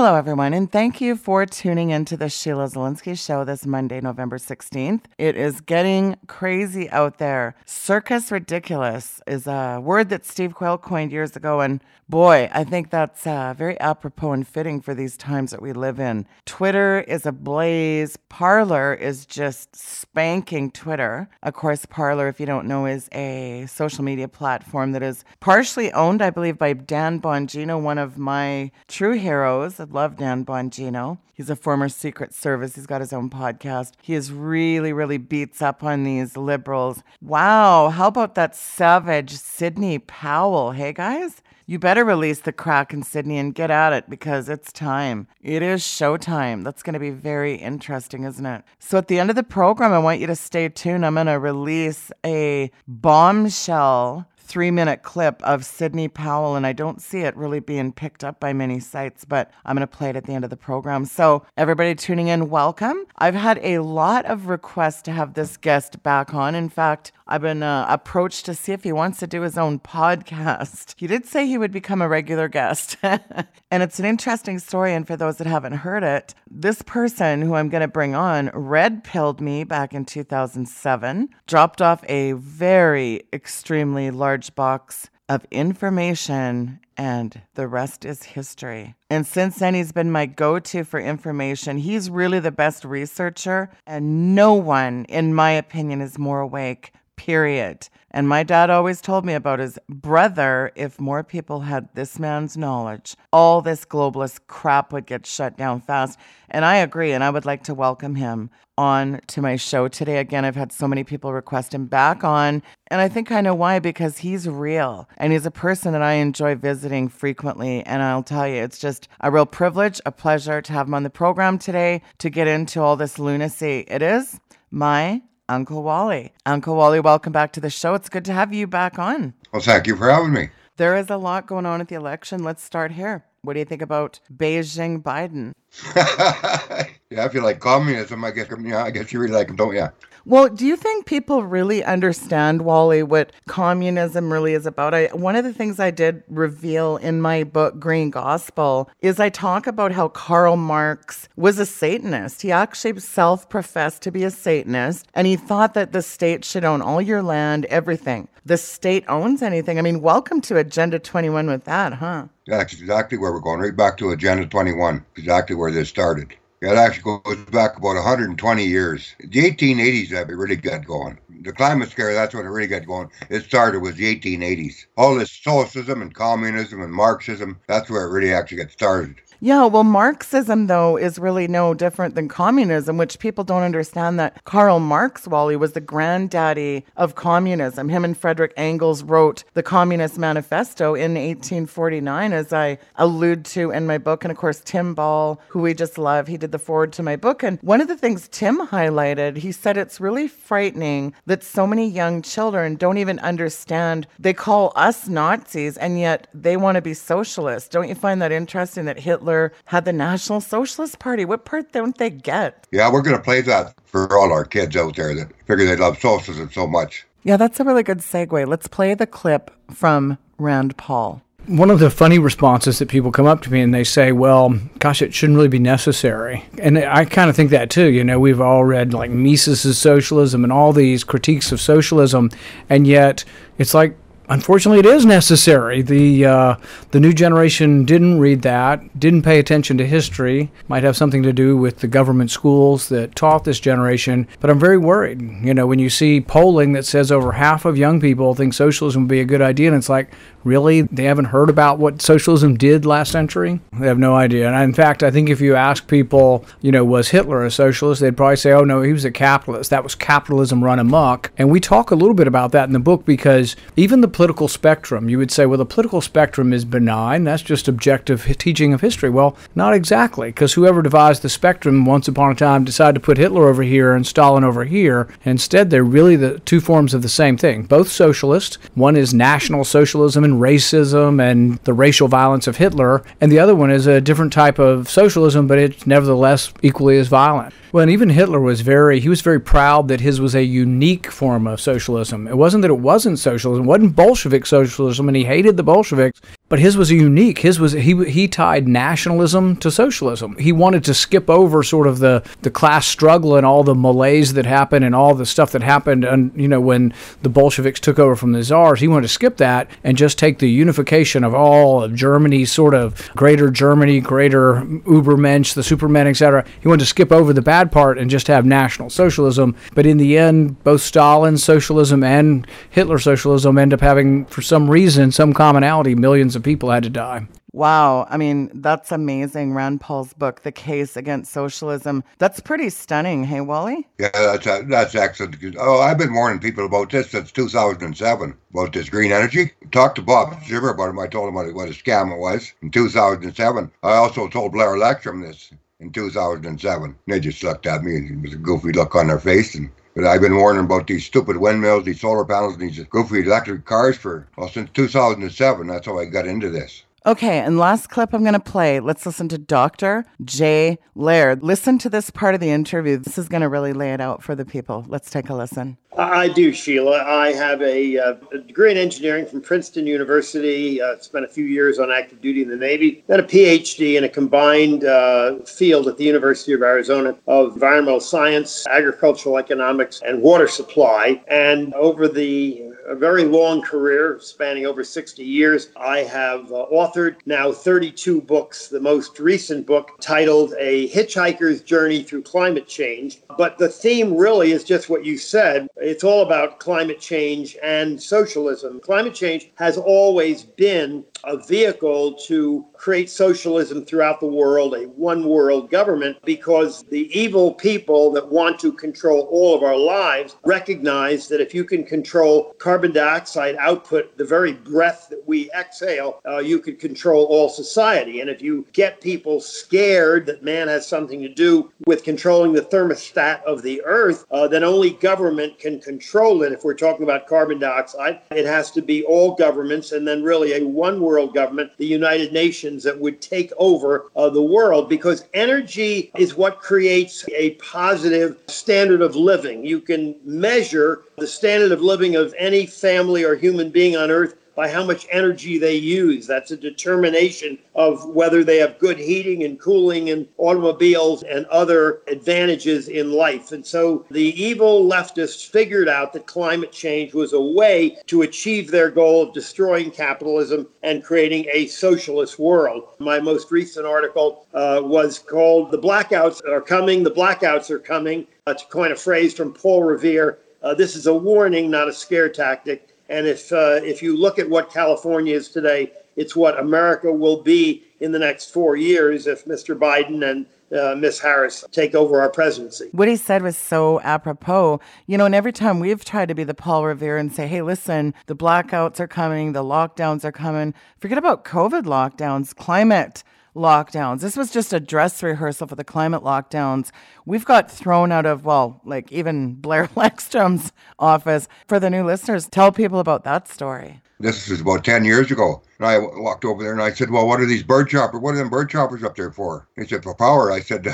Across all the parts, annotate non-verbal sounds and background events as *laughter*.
Hello, everyone, and thank you for tuning into the Sheila Zilinsky Show this Monday, November 16th. It is getting crazy out there. Circus ridiculous is a word that Steve Quayle coined years ago, and boy, I think that's uh, very apropos and fitting for these times that we live in. Twitter is ablaze. Parler is just spanking Twitter. Of course, Parler, if you don't know, is a social media platform that is partially owned, I believe, by Dan Bongino, one of my true heroes I love Dan Bongino. He's a former Secret Service. He's got his own podcast. He is really, really beats up on these liberals. Wow. How about that savage Sidney Powell? Hey, guys? You better release the Kraken Sidney and get at it because it's time. It is showtime. That's going to be very interesting, isn't it? So, at the end of the program, I want you to stay tuned. I'm going to release a bombshell three minute clip of Sidney Powell, and I don't see it really being picked up by many sites, but I'm going to play it at the end of the program. So, everybody tuning in, welcome. I've had a lot of requests to have this guest back on. In fact, I've been uh, approached to see if he wants to do his own podcast. He did say he would become a regular guest. *laughs* and it's an interesting story. And for those that haven't heard it, this person who I'm going to bring on red pilled me back in 2007, dropped off a very extremely large box of information, and the rest is history. And since then, he's been my go to for information. He's really the best researcher, and no one, in my opinion, is more awake period. And my dad always told me about his brother. If more people had this man's knowledge, all this globalist crap would get shut down fast. And I agree. And I would like to welcome him on to my show today. Again, I've had so many people request him back on. And I think I know why because he's real and he's a person that I enjoy visiting frequently. And I'll tell you, it's just a real privilege, a pleasure to have him on the program today to get into all this lunacy. It is my Uncle Wally. Uncle Wally, welcome back to the show. It's good to have you back on. Well, thank you for having me. There is a lot going on at the election. Let's start here. What do you think about Beijing Biden? *laughs* yeah, if you like communism, I guess yeah, I guess you really like him, don't you? Well, do you think people really understand, Wally, what communism really is about? I, one of the things I did reveal in my book, Green Gospel, is I talk about how Karl Marx was a Satanist. He actually self professed to be a Satanist, and he thought that the state should own all your land, everything. The state owns anything. I mean, welcome to Agenda 21 with that, huh? That's exactly where we're going, right back to Agenda 21, exactly where this started. It actually goes back about 120 years. The 1880s that it really got going. The climate scare, that's when it really got going. It started with the 1880s. All this socialism and communism and Marxism, that's where it really actually got started. Yeah, well, Marxism, though, is really no different than communism, which people don't understand that Karl Marx, Wally, was the granddaddy of communism. Him and Frederick Engels wrote the Communist Manifesto in 1849, as I allude to in my book. And of course, Tim Ball, who we just love, he did the forward to my book. And one of the things Tim highlighted, he said it's really frightening that so many young children don't even understand. They call us Nazis, and yet they want to be socialists. Don't you find that interesting that Hitler? Hitler had the National Socialist Party. What part don't they get? Yeah, we're going to play that for all our kids out there that figure they love socialism so much. Yeah, that's a really good segue. Let's play the clip from Rand Paul. One of the funny responses that people come up to me and they say, well, gosh, it shouldn't really be necessary. And I kind of think that too. You know, we've all read like Mises's socialism and all these critiques of socialism. And yet it's like unfortunately, it is necessary. The uh, the new generation didn't read that, didn't pay attention to history. Might have something to do with the government schools that taught this generation. But I'm very worried. You know, when you see polling that says over half of young people think socialism would be a good idea, and it's like, really, they haven't heard about what socialism did last century. They have no idea. And in fact, I think if you ask people, you know, was Hitler a socialist, they'd probably say, oh no, he was a capitalist. That was capitalism run amok. And we talk a little bit about that in the book because even the political spectrum, you would say, well, the political spectrum is benign. That's just objective teaching of history. Well, not exactly, because whoever devised the spectrum once upon a time decided to put Hitler over here and Stalin over here. Instead, they're really the two forms of the same thing, both socialist. One is National Socialism and racism and the racial violence of Hitler, and the other one is a different type of socialism, but it's nevertheless equally as violent. Well, and even Hitler was very, he was very proud that his was a unique form of socialism. It wasn't that it wasn't socialism, it wasn't Bolshevik socialism, and he hated the Bolsheviks. But his was unique. His was he he tied nationalism to socialism. He wanted to skip over sort of the the class struggle and all the malaise that happened and all the stuff that happened and you know when the Bolsheviks took over from the czars. He wanted to skip that and just take the unification of all of Germany, sort of greater Germany, greater Ubermensch, the Superman, etc. He wanted to skip over the bad part and just have national socialism. But in the end, both Stalin's socialism and Hitler socialism end up having, for some reason, some commonality. Millions of people had to die. Wow. I mean, that's amazing. Rand Paul's book, The Case Against Socialism. That's pretty stunning. Hey, Wally? Yeah, that's uh, that's excellent. Oh, I've been warning people about this since 2007 about this green energy. Talked to Bob Zimmer about him. I told him what, what a scam it was in 2007. I also told Blair Lekstrom this in 2007. They just looked at me and it was a goofy look on their face and but I've been warning about these stupid windmills, these solar panels, and these goofy electric cars for, well, since 2007. That's how I got into this. Okay, and last clip I'm going to play. Let's listen to Dr. Jay Lehr. Listen to this part of the interview. This is going to really lay it out for the people. Let's take a listen. I do, Sheila. I have a, uh, a degree in engineering from Princeton University. Uh, spent a few years on active duty in the Navy. Then a PhD in a combined uh, field at the University of Arizona of environmental science, agricultural economics, and water supply. And over the a very long career spanning over 60 years. I have uh, authored now 32 books. The most recent book titled A Hitchhiker's Journey Through Climate Change. But the theme really is just what you said. It's all about climate change and socialism. Climate change has always been a vehicle to create socialism throughout the world, a one world government, because the evil people that want to control all of our lives recognize that if you can control carbon dioxide output, the very breath that we exhale, uh, you could control all society. And if you get people scared that man has something to do with controlling the thermostat of the earth, uh, then only government can control it. If we're talking about carbon dioxide, it has to be all governments and then really a one world government, the United Nations, that would take over uh, the world because energy is what creates a positive standard of living. You can measure the standard of living of any family or human being on earth by how much energy they use. That's a determination of whether they have good heating and cooling and automobiles and other advantages in life. And so the evil leftists figured out that climate change was a way to achieve their goal of destroying capitalism and creating a socialist world. My most recent article uh, was called The Blackouts Are Coming, The Blackouts Are Coming, uh, to coin a phrase from Paul Revere. Uh, this is a warning, not a scare tactic. And if uh, if you look at what California is today, it's what America will be in the next four years if Mr. Biden and uh, Miss Harris take over our presidency. What he said was so apropos. You know, and every time we've tried to be the Paul Revere and say, hey, listen, the blackouts are coming, the lockdowns are coming. Forget about COVID lockdowns, climate lockdowns. This was just a dress rehearsal for the climate lockdowns. We've got thrown out of, well, like even Blair *laughs* Lekstrom's office. For the new listeners, tell people about that story. This is about 10 years ago. And I walked over there and I said, Well, what are these bird choppers? What are them bird choppers up there for? He said, For power. I said,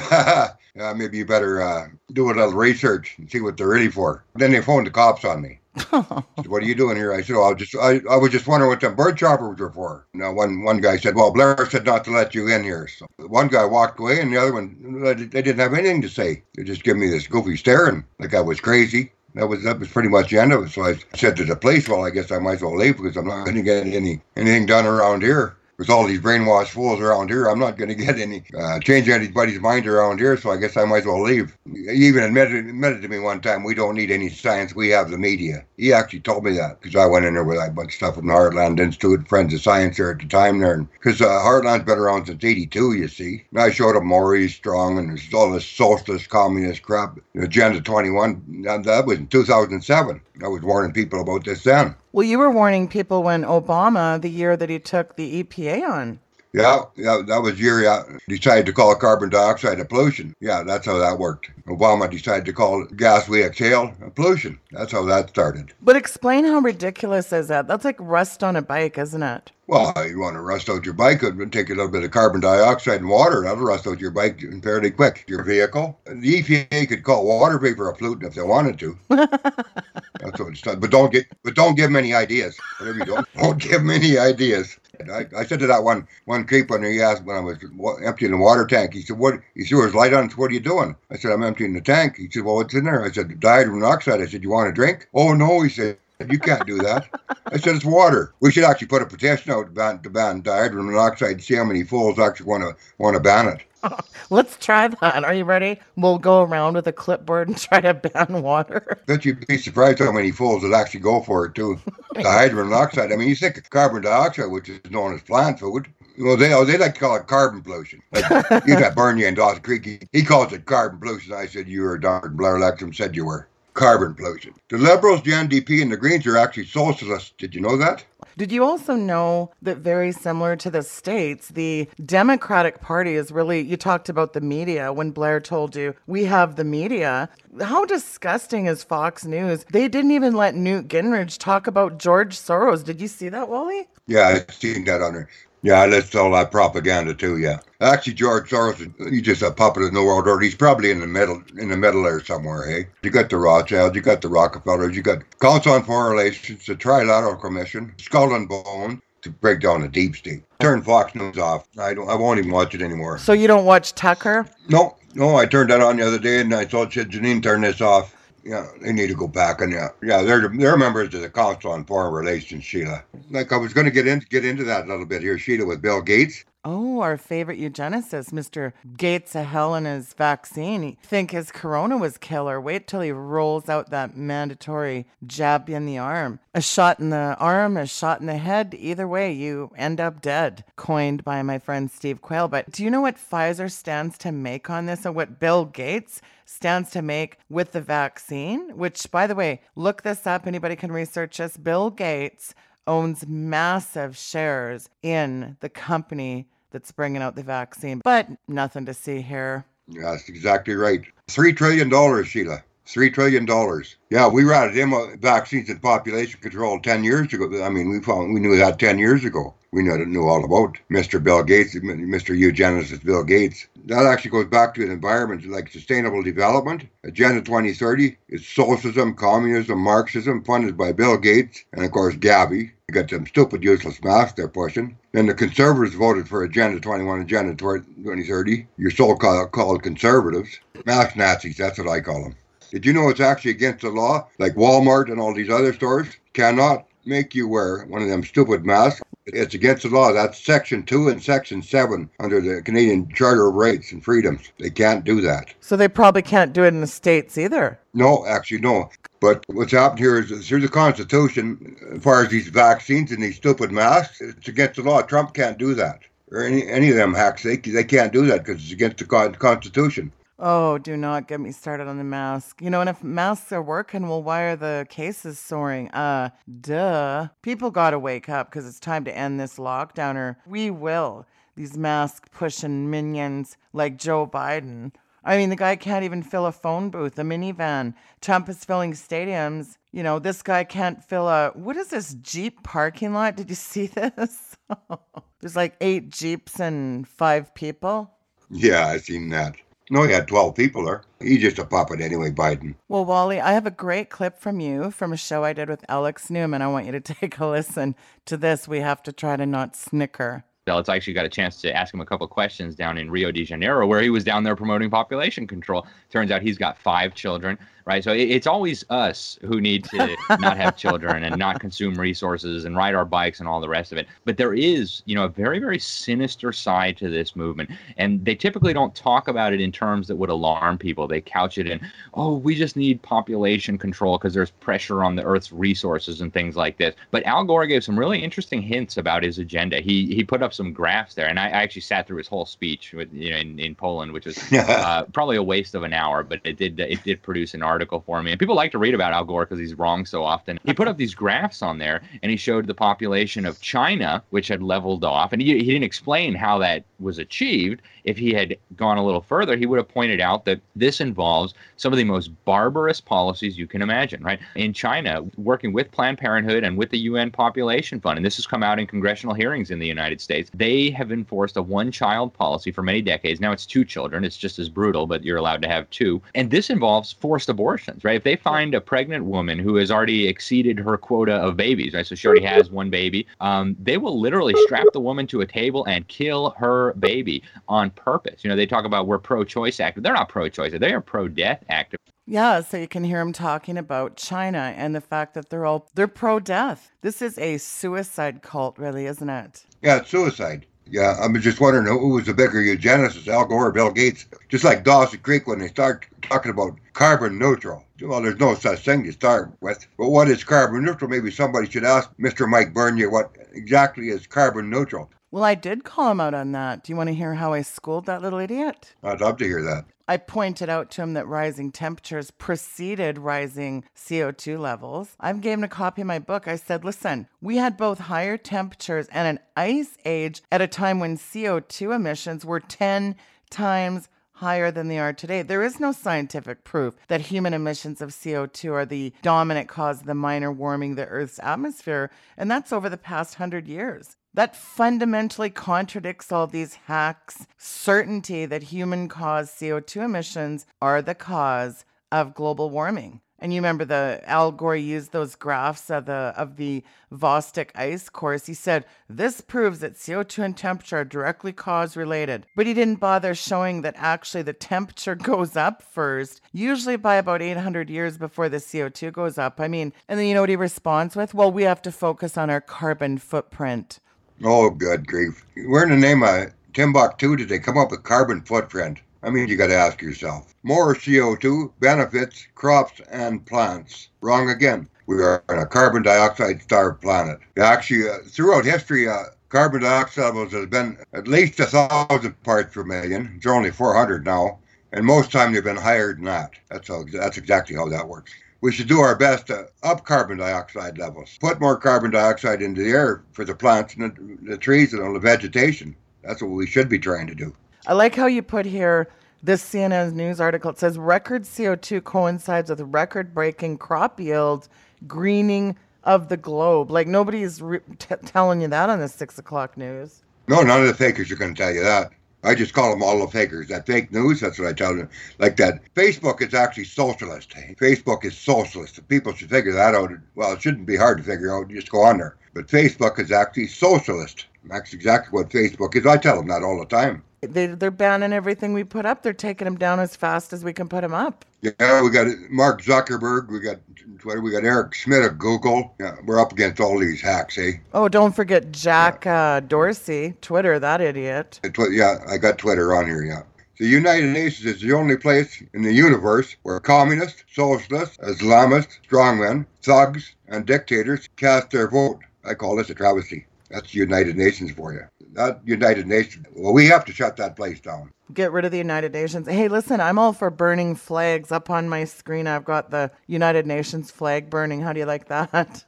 *laughs* Maybe you better uh, do a little research and see what they're really for. Then they phoned the cops on me. Said, *laughs* what are you doing here? I said, oh, I was just I, I was just wondering what them bird choppers were for. Now one one guy said, well, Blair said not to let you in here. So one guy walked away, and the other one they didn't have anything to say. They just gave me this goofy stare, and like I was crazy. That was that was pretty much the end of it. So I said to the police, well, I guess I might as well leave because I'm not going to get any anything done around here with all these brainwashed fools around here, I'm not going *laughs* to get any uh, change anybody's mind around here. So I guess I might as well leave. He even admitted admitted to me one time, we don't need any science. We have the media. He actually told me that because I went in there with a bunch of stuff from the Heartland Institute, Friends of Science there at the time there, because uh, Heartland's been around since '82. You see, and I showed him Maurice Strong and all this socialist communist crap. Agenda 21. That, that was in 2007. I was warning people about this then. Well, you were warning people when Obama, the year that he took the EPA on. Yeah, yeah, that was year I decided to call carbon dioxide a pollution. Yeah, that's how that worked. Obama decided to call gas we exhale a pollution. That's how that started. But explain how ridiculous is that? That's like rust on a bike, isn't it? Well, you want to rust out your bike, and take a little bit of carbon dioxide and water. That'll rust out your bike fairly quick. Your vehicle. The EPA could call water vapor a pollutant if they wanted to. *laughs* But don't get, but don't give them any ideas. Whatever you do, *laughs* don't give them any ideas. I, I said to that one one creep when he asked when I was emptying the water tank. He said, "What?" He threw his light on. Said, what are you doing? I said, "I'm emptying the tank." He said, "Well, what's in there?" I said, "Dihydrogen monoxide." I said, "You want a drink?" Oh no, he said. You can't do that. I said it's water. We should actually put a petition out to ban, to ban dihydrogen monoxide. And see how many fools actually want to want to ban it. *laughs* Let's try that. Are you ready? We'll go around with a clipboard and try to ban water. Bet you'd be surprised how many fools would actually go for it too. Dihydrogen monoxide. I mean, you think of carbon dioxide, which is known as plant food. Well, they oh, they like to call it carbon pollution. Like you *laughs* got Bernie in Dawson Creek. He, he calls it carbon pollution. I said you were Dr. Blair Lekstrom said you were carbon pollution. The Liberals, the NDP, and the Greens are actually socialists. Did you know that? Did you also know that very similar to the states, the Democratic Party is really, you talked about the media when Blair told you, we have the media. How disgusting is Fox News? They didn't even let Newt Gingrich talk about George Soros. Did you see that, Wally? Yeah, I've seen that on there. Yeah, that's all that propaganda too. Yeah, actually, George Soros, he's just a puppet of the world order. He's probably in the middle, in the middle there somewhere. Hey, you got the Rothschilds, you got the Rockefellers, you got Council on Foreign Relations, the Trilateral Commission, Skull and Bone to break down the deep state. Turn Fox News off. I don't. I won't even watch it anymore. So you don't watch Tucker? No, no. I turned that on the other day, and I told Janine turn this off yeah, they need to go back and yeah, yeah, they're they're members of the Council on Foreign Relations, Sheila. Like I was going to get into get into that a little bit here, Sheila, with Bill Gates. Oh, our favorite eugenicist, Mr. Gates, in his vaccine. Think his corona was killer. Wait till he rolls out that mandatory jab in the arm. A shot in the arm, a shot in the head. Either way, you end up dead. Coined by my friend Steve Quayle. But do you know what Pfizer stands to make on this and what Bill Gates stands to make with the vaccine? Which, by the way, look this up. Anybody can research this. Bill Gates owns massive shares in the company that's bringing out the vaccine. But nothing to see here. Yeah, that's exactly right. Three trillion dollars, Sheila. Three trillion dollars. Yeah, we routed him vaccines and population control ten years ago. I mean, we found we knew that ten years ago. We knew, knew all about Mr. Bill Gates, Mr. Eugenicist Bill Gates. That actually goes back to an environment like sustainable development. Agenda 2030 is socialism, communism, Marxism, funded by Bill Gates and of course Gavi. You got some stupid, useless masks they're pushing. Then the conservatives voted for Agenda 21, Agenda 2030. Your so-called called conservatives, mask Nazis. That's what I call them. Did you know it's actually against the law? Like Walmart and all these other stores cannot make you wear one of them stupid masks. It's against the law. That's Section 2 and Section 7 under the Canadian Charter of Rights and Freedoms. They can't do that. So they probably can't do it in the States either. No, actually, no. But what's happened here is through the Constitution, as far as these vaccines and these stupid masks, it's against the law. Trump can't do that. Or any, any of them hacks, they, they can't do that because it's against the Constitution. Oh, do not get me started on the mask. You know, and if masks are working, well, why are the cases soaring? Uh, duh. People got to wake up because it's time to end this lockdown, or we will. These mask pushing minions like Joe Biden I mean, the guy can't even fill a phone booth, a minivan. Trump is filling stadiums. You know, this guy can't fill a what is this Jeep parking lot? Did you *laughs* see this? *laughs* There's like eight Jeeps and five people. Yeah, I've seen that. No, he had 12 people there. He's just a puppet anyway, Biden. Well, Wally, I have a great clip from you from a show I did with Alex Newman. I want you to *laughs* take a listen to this. We have to try to not snicker. Well, it's actually got a chance to ask him a couple questions down in Rio de Janeiro, where he was down there promoting population control. Turns out he's got five children right? So it's always us who need to not have children and not consume resources and ride our bikes and all the rest of it. But there is, you know, a very, very sinister side to this movement. And they typically don't talk about it in terms that would alarm people. They couch it in, oh, we just need population control because there's pressure on the Earth's resources and things like this. But Al Gore gave some really interesting hints about his agenda. He he put up some graphs there, and I, I actually sat through his whole speech with, you know, in, in Poland, which was *laughs* uh, probably a waste of an hour, but it did it did produce an article article for me. And people like to read about Al Gore because he's wrong so often. He put up these graphs on there and he showed the population of China, which had leveled off. And he, he didn't explain how that was achieved. If he had gone a little further, he would have pointed out that this involves some of the most barbarous policies you can imagine, right? In China, working with Planned Parenthood and with the UN Population Fund, and this has come out in congressional hearings in the United States, they have enforced a one child policy for many decades. Now it's two children. It's just as brutal, but you're allowed to have two. And this involves forced abortions, right? If they find a pregnant woman who has already exceeded her quota of babies, right? So she already has one baby, um, they will literally strap the woman to a table and kill her baby on purpose. You know, they talk about we're pro choice active. They're not pro choice, they are pro death active. Yeah, so you can hear them talking about China and the fact that they're all they're pro death. This is a suicide cult, really, isn't it? Yeah, it's suicide. Yeah, I'm just wondering who was the bigger eugenicist, Al Gore or Bill Gates? Just like Dawson Creek when they start talking about carbon neutral. Well, there's no such thing to start with. But what is carbon neutral? Maybe somebody should ask Mr. Mike Bernier what exactly is carbon neutral. Well, I did call him out on that. Do you want to hear how I schooled that little idiot? I'd love to hear that. I pointed out to him that rising temperatures preceded rising CO2 levels. I gave him a copy of my book. I said, listen, we had both higher temperatures and an ice age at a time when CO2 emissions were 10 times higher than they are today. There is no scientific proof that human emissions of CO2 are the dominant cause of the minor warming of the Earth's atmosphere, and that's over the past hundred years. That fundamentally contradicts all these hacks' certainty that human caused CO2 emissions are the cause of global warming. And you remember the Al Gore used those graphs of the of the Vostok ice cores. He said this proves that CO2 and temperature are directly cause related, but he didn't bother showing that actually the temperature *laughs* goes up first, usually by about 800 years before the CO2 goes up. I mean, and then you know what he responds with? Well, we have to focus on our carbon footprint. Oh, good grief. Where in the name of Timbuktu did they come up with carbon footprint? I mean, you got to ask yourself. More CO2 benefits crops and plants. Wrong again. We are on a carbon dioxide starved planet. Actually, uh, throughout history, uh, carbon dioxide levels has been at least a thousand parts per million. It's only 400 now, and most time they've been higher than that. That's how, that's exactly how that works we should do our best to up carbon dioxide levels, put more carbon dioxide into the air for the plants and the, the trees and all the vegetation. That's what we should be trying to do. I like how you put here this CNN news article. It says record CO2 coincides with record breaking crop yields, greening of the globe. Like nobody's re- t- telling you that on the six o'clock news. No, none of the fakers are going to tell you that. I just call them all the fakers. That fake news, that's what I tell them. Like that, Facebook is actually socialist. Facebook is socialist. People should figure that out. Well, it shouldn't be hard to figure out. You Just go on there. But Facebook is actually socialist. That's exactly what Facebook is. I tell them that all the time. They, they're banning everything we put up. They're taking them down as fast as we can put them up. Yeah, we got Mark Zuckerberg. We got Twitter. We got Eric Schmidt of Google. Yeah, we're up against all these hacks, eh? Oh, don't forget Jack yeah. uh, Dorsey, Twitter, that idiot. Yeah, I got Twitter on here, yeah. The United Nations is the only place in the universe where communists, socialists, Islamists, strongmen, thugs, and dictators cast their vote. I call this a travesty. That's the United Nations for you. That United Nations. Well, we have to shut that place down. Get rid of the United Nations. Hey, listen, I'm all for burning flags. Up on my screen, I've got the United Nations flag burning. How do you like that?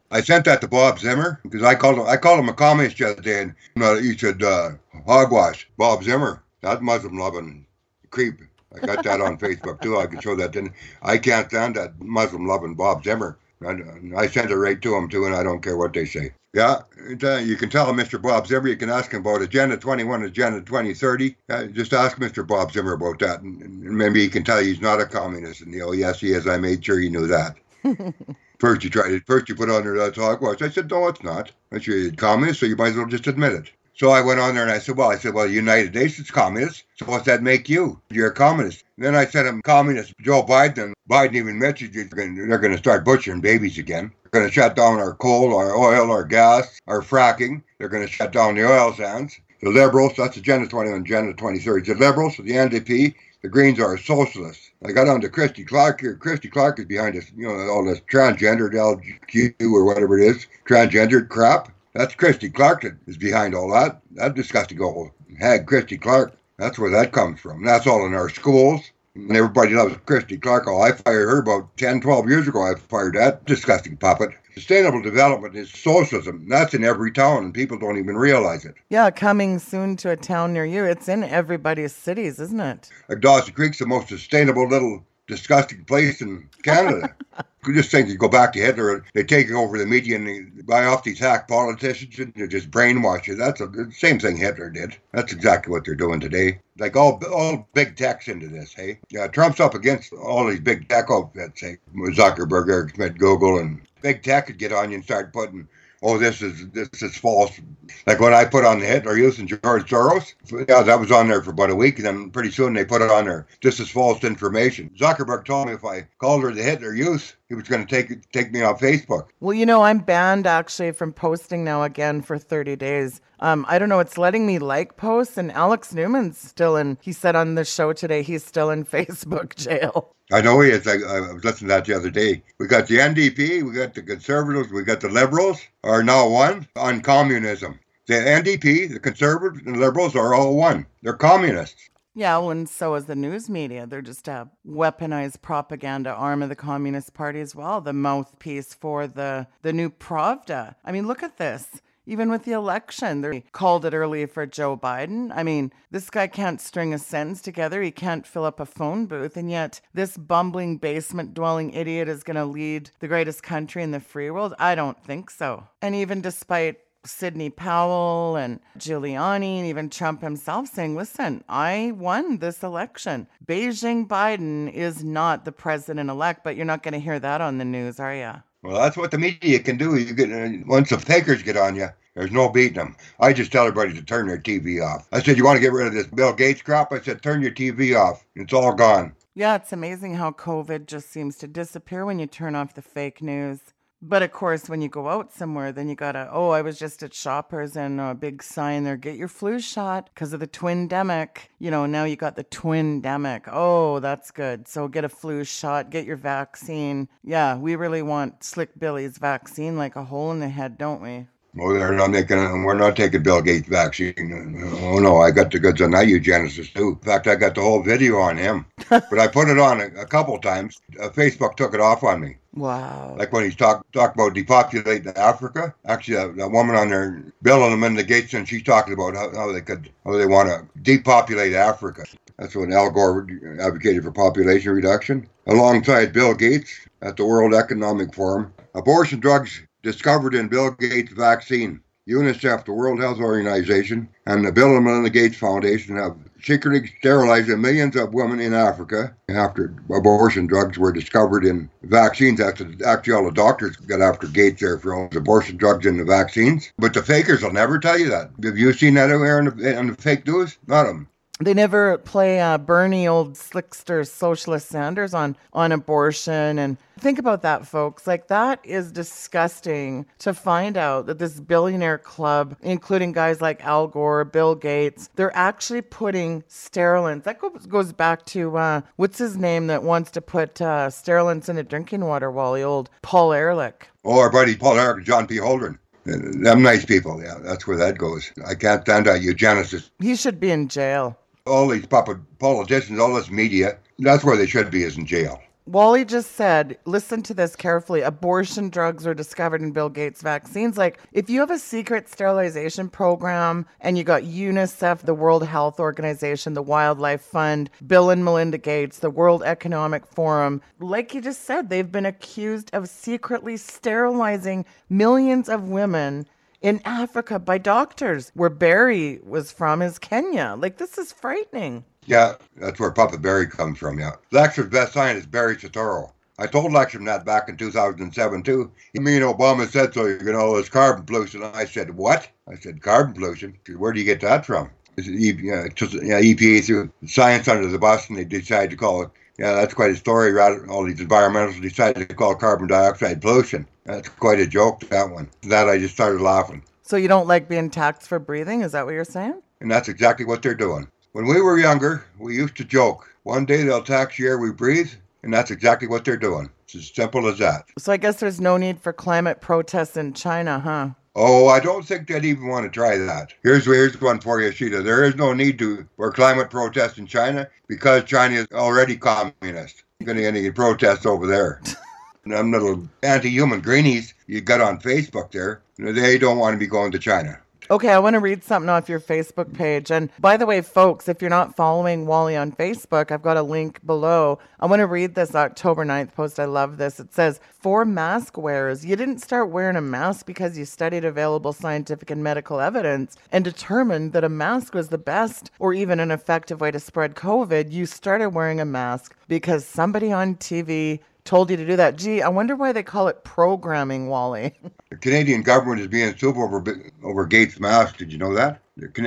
*laughs* I sent that to Bob Zimmer because I called him. I called him a communist the other day, and you know, he said uh, hogwash. Bob Zimmer, that Muslim loving creep. I got that on Facebook too. I can show that. Then I can't stand that Muslim loving Bob Zimmer. And I sent it right to him too, and I don't care what they say. Yeah, uh, you can tell him Mr. Bob Zimmer. You can ask him about Agenda 21, Agenda 2030. Uh, just ask Mr. Bob Zimmer about that, and, and, maybe he can tell you he's not a communist. And you know, yes, he is. I made sure he knew that. *laughs* first, you tried. it. First, you put on there that's hogwash. I said, no, it's not. I said, you're a communist, so you might as well just admit it. So I went on there and I said, well, I said, well, United Nations is communist. So what's that make you? You're a communist. And then I said, I'm communist. Joe Biden, Biden even mentioned they're going to start butchering babies again. They're going to shut down our coal, our oil, our gas, our fracking. They're going to shut down the oil sands. The liberals, that's Agenda 21, Agenda 23. The liberals, the NDP, the Greens are socialists. I got on to Christy Clark here. Christy Clark is behind this, you know, all this transgendered LGQ or whatever it is, transgendered crap. That's Christy Clark that is behind all that. That disgusting old hag Christy Clark. That's where that comes from. That's all in our schools. And everybody loves Christy Clark. Oh, I fired her about 10, 12 years ago. I fired that disgusting puppet. Sustainable development is socialism. That's in every town, and people don't even realize it. Yeah, coming soon to a town near you. It's in everybody's cities, isn't it? Dawson Creek's the most sustainable little disgusting place in Canada. *laughs* you just think you go back to Hitler, they take over the media and they buy off these hack politicians and they just brainwash you. That's the same thing Hitler did. That's exactly what they're doing today. Like all all big tech's into this, hey? Yeah, Trump's up against all these big tech outfits, hey? Zuckerberg, Eric Schmidt, Google, and big tech could get on you and start putting oh, this is this is false. Like when I put on the Hitler Youth and George Soros, yeah, that was on there for about a week, and then pretty soon they put it on there. This is false information. Zuckerberg told me if I called her the Hitler Youth, he was going to take take me off Facebook. Well, you know, I'm banned actually from posting now again for 30 days. Um, I don't know. It's letting me like posts, and Alex Newman's still in. He said on the show today he's still in *laughs* Facebook jail. I know he is. I, I was listening to that the other day. We got the NDP, we got the Conservatives, we got the Liberals are now one on communism. The NDP, the Conservatives, and the Liberals are all one. They're communists. Yeah, and so is the news media. They're just a weaponized propaganda arm of the Communist Party as well, the mouthpiece for the the new Pravda. I mean, look at this. Even with the election, they called it early for Joe Biden. I mean, this guy can't string a sentence together. He can't fill up a phone booth. And yet, this bumbling basement dwelling idiot is going to lead the greatest country in the free world? I don't think so. And even despite Sidney Powell and Giuliani and even Trump himself saying, listen, I won this election. Beijing Biden is not the president elect, but you're not going to hear that on the news, are you? Well, that's what the media can do. You get once the fakers get on you, there's no beating them. I just tell everybody to turn their TV off. I said, "You want to get rid of this Bill Gates crap?" I said, "Turn your TV off. It's all gone." Yeah, it's amazing how COVID just seems to disappear when you turn off the fake news. But of course, when you go out somewhere, then you gotta, oh, I was just at Shoppers and a big sign there, get your flu shot because of the twin demic. You know, now you got the twin demic. Oh, that's good. So get a flu shot, get your vaccine. Yeah, we really want Slick Billy's vaccine like a hole in the head, don't we? Oh, they're not making. We're not taking Bill Gates vaccine. Oh no, I got the goods on that eugenicist too. In fact, I got the whole video on him, *laughs* but I put it on a, a couple times. Uh, Facebook took it off on me. Wow. Like when he's talk talk about depopulating Africa. Actually, that, that woman on there, Bill and Melinda Gates, and she's talking about how, how they could, how they want to depopulate Africa. That's when Al Gore advocated for population reduction, alongside Bill Gates at the World Economic Forum. Abortion drugs discovered in Bill Gates' vaccine. UNICEF, the World Health Organization, and the Bill and Melinda Gates Foundation have secretly sterilized millions of women in Africa after abortion drugs were discovered in vaccines. Actually, all the doctors got after Gates there for all the abortion drugs in the vaccines. But the fakers will never tell you that. Have you seen that anywhere in the, the fake news? Not them they never play uh, Bernie, old slickster socialist Sanders on on abortion. And think about that, folks. Like that is disgusting to find out that this billionaire club, including guys like Al Gore, Bill Gates, they're actually putting sterilants. That goes goes back to uh, what's his name that wants to put uh, sterilants in a drinking water, Wally, old Paul Ehrlich. Oh, our buddy Paul Ehrlich, John P. Holdren. Them nice people, yeah, that's where that goes. I can't stand that eugenicist. He should be in jail all these politicians, all this media, that's where they should be is in jail. Wally just said, listen to this carefully. Abortion drugs were discovered in Bill Gates' vaccines. Like, if you have a secret sterilization program and you got UNICEF, the World Health Organization, the Wildlife Fund, Bill and Melinda Gates, the World Economic Forum, like you just said, they've been accused of secretly sterilizing millions of women in Africa by doctors. Where Barry was from is Kenya. Like, this is frightening. Yeah, that's where Papa Barry comes from, yeah. Lex's best scientist, Barry Soetoro. I told Lekstrom that back in 2007, too. He mean Obama said so, you know, it's carbon pollution. I said, what? I said, carbon pollution? Where do you get that from? It's, EPA threw science under the bus and they decided to call it yeah, that's quite a story. All these environmentalists decided to call carbon dioxide pollution. That's quite a joke, that one. That I just started laughing. So you don't like being taxed for breathing? Is that what you're saying? And that's exactly what they're doing. When we were younger, we used to joke. One day they'll tax the air we breathe, and that's exactly what they're doing. It's as simple as that. So I guess there's no need for climate protests in China, huh? Oh, I don't think they'd even want to try that. Here's here's one for you, Sheila. There is no need to for climate protests in China because China is already communist. You're going to get any protests over there. *laughs* Them little anti-human greenies you got on Facebook there, they don't want to be going to China. Okay, I want to read something off your Facebook page. And by the way, folks, if you're not following Wally on Facebook, I've got a link below. I want to read this October 9th post. I love this. It says, For mask wearers, you didn't start wearing a mask because you studied available scientific and medical evidence and determined that a mask was the best or even an effective way to spread COVID. You started wearing a mask because somebody on TV told you to do that. Gee, I wonder why they call it programming, Wally. *laughs* The Canadian government is being sued over over Gates mask. Did you know that?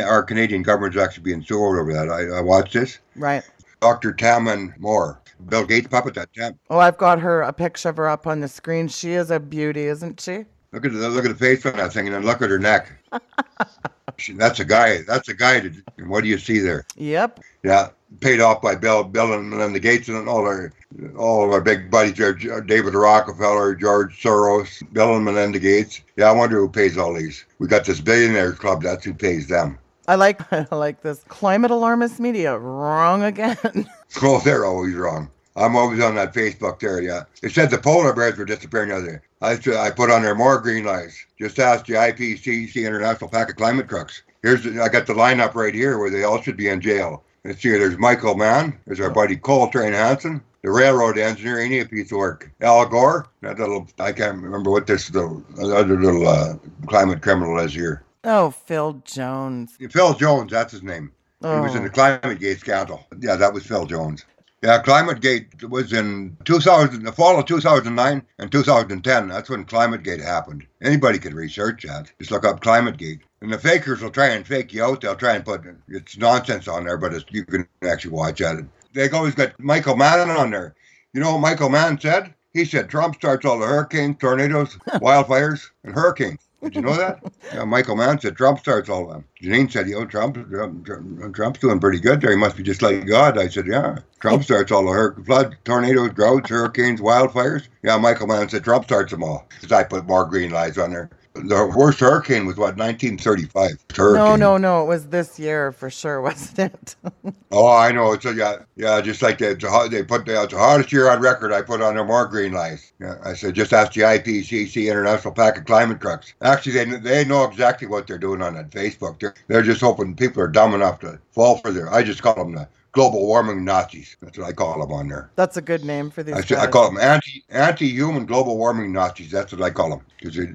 Our Canadian government is actually being sued over that. I, I watched this. Right. Dr. Tammin Moore, Bill Gates puppet. That Tam. Oh, I've got her a picture of her up on the screen. She is a beauty, isn't she? Look at the look at the face on that thing, and then look at her neck. *laughs* she, that's a guy. That's a guy. To, what do you see there? Yep. Yeah, paid off by Bill, Bill and Melinda Gates and all our all of our big buddies, there, David Rockefeller, George Soros, Bill and Melinda Gates. Yeah, I wonder who pays all these. We got this billionaire club. That's who pays them. I like *laughs* I like this climate alarmist media. Wrong again. *laughs* oh, they're always wrong. I'm always on that Facebook there. Yeah, it said the polar bears were disappearing the other day. I I put on there more green lights. Just ask the IPCC International Pack of Climate Trucks. Here's the, I got the lineup right here where they all should be in jail. Let's see. There's Michael Mann. There's our buddy Coltrane Hansen the railroad engineer, ain't he a piece of work? Al Gore, that little, I can't remember what this little, other little uh, climate criminal is here. Oh, Phil Jones. Phil Jones, that's his name. Oh. He was in the oh. Climate Gate scandal. Yeah, that was Phil Jones. Yeah, Climate Gate was in 2000, the fall of 2009 and 2010. That's when Climate Gate happened. Anybody can research that. Just look up Climate Gate. And the fakers will try and fake you out. They'll try and put it's nonsense on there, but you can actually watch at it they always got Michael Mann on there. You know what Michael Mann said? He said Trump starts all the hurricanes, tornadoes, *laughs* wildfires, and hurricanes. Did you know that? *laughs* yeah, Michael Mann said Trump starts all of them. Janine said, "Yo, Trump, Trump, Trump's doing pretty good there. He must be just like God." I said, "Yeah, Trump *laughs* starts all the hur- flood, tornadoes, droughts, hurricanes, wildfires." Yeah, Michael Mann said Trump starts them all. Because I put more green lights on there the worst hurricane was what 1935. Hurricane. No, no, no. It was this year for sure, *laughs* wasn't it? oh, I know. It's a, yeah, yeah. Just like they, they put the, it's the hottest year on record. I put on there more green lights. Yeah, I said just ask the IPCC International Pack of Climate Trucks. Actually, they they know exactly what they're doing on that Facebook. They're they're just hoping people are dumb enough to fall for their. I just call them the global warming Nazis. That's what I call them on there. That's a good name for these. I, guys. I call them anti anti human global warming Nazis. That's what I call them because they,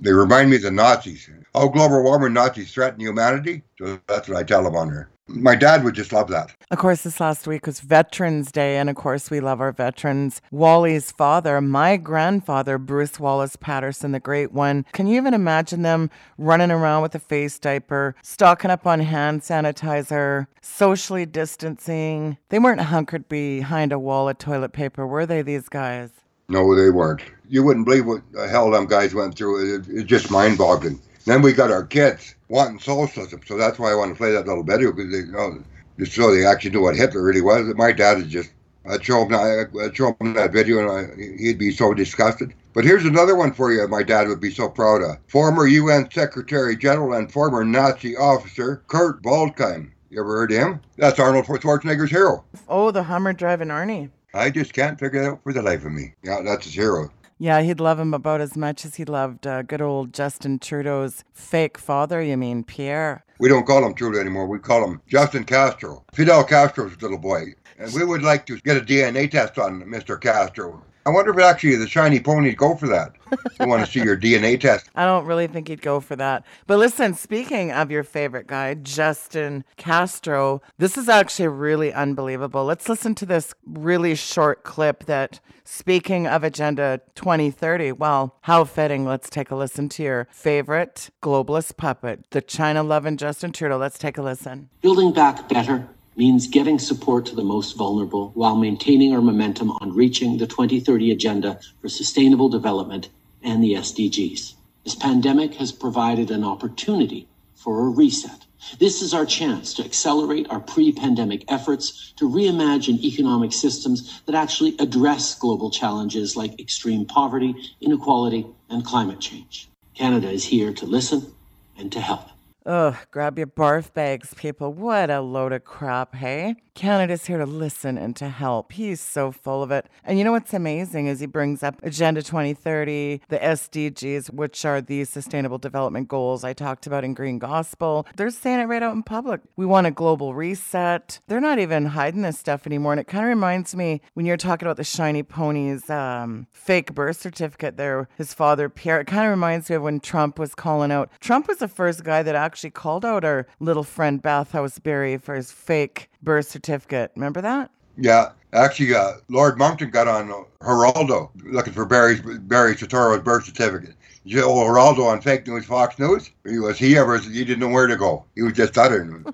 they remind me of the Nazis. How global warming Nazis threaten humanity. So that's what I tell them on there my dad would just love that. Of course, this last week was Veterans Day, and of course, we love our veterans. Wally's father, my grandfather, Bruce Wallace Patterson, the great one. Can you even imagine them running around with a face diaper, stocking up on hand sanitizer, socially distancing? They weren't hunkered behind a wall of toilet paper, were they, these guys? No, they weren't. You wouldn't believe what the hell them guys went through. It, it's just mind boggling. Then we got our kids wanting socialism. So that's why I want to play that little video because they you know just so they actually knew what Hitler really was. My dad is just I'd show him I'd show him that video and I, he'd be so disgusted. But here's another one for you. My dad would be so proud of. Former UN Secretary General and former Nazi officer Kurt Waldheim. You ever heard of him? That's Arnold Schwarzenegger's hero. Oh, the Hummer driving Arnie. I just can't figure it out for the life of me. Yeah, that's his hero. Yeah, he'd love him about as much as he loved uh, good old Justin Trudeau's fake father, you mean, Pierre. We don't call him Trudeau anymore. We call him Justin Castro, Fidel Castro's little boy. And we would like to get a DNA test on Mr. Castro. I wonder if actually the shiny pony go for that. I want to see your DNA test. I don't really think he'd go for that. But listen, speaking of your favorite guy, Justin Castro, this is actually really unbelievable. Let's listen to this really short clip that, speaking of Agenda 2030, well, how fitting. Let's take a listen to your favorite globalist puppet, the China loving Justin Trudeau. Let's take a listen. Building back better means getting support to the most vulnerable while maintaining our momentum on reaching the 2030 Agenda for Sustainable Development and the SDGs. This pandemic has provided an opportunity for a reset. This is our chance to accelerate our pre pandemic efforts to reimagine economic systems that actually address global challenges like extreme poverty, inequality, and climate change. Canada is here to listen and to help. Ugh, grab your barf bags, people. What a load of crap, hey? Canada's here to listen and to help. He's so full of it. And you know what's amazing is he brings up Agenda 2030, the SDGs, which are the Sustainable Development Goals I talked about in Green Gospel. They're saying it right out in public. We want a global reset. They're not even hiding this stuff anymore. And it kind of reminds me when you're talking about the shiny ponies um, fake birth certificate there, his father, Pierre. It kind of reminds me of when Trump was calling out. Trump was the first guy that actually called out our little friend Bathhouse Barry for his fake birth certificate. Remember that? Yeah, actually, uh, Lord Monckton got on Geraldo looking for Barry Barry Soetoro's birth certificate. Know, Geraldo on fake news, Fox News. He was he ever he didn't know where to go. He was just uttering.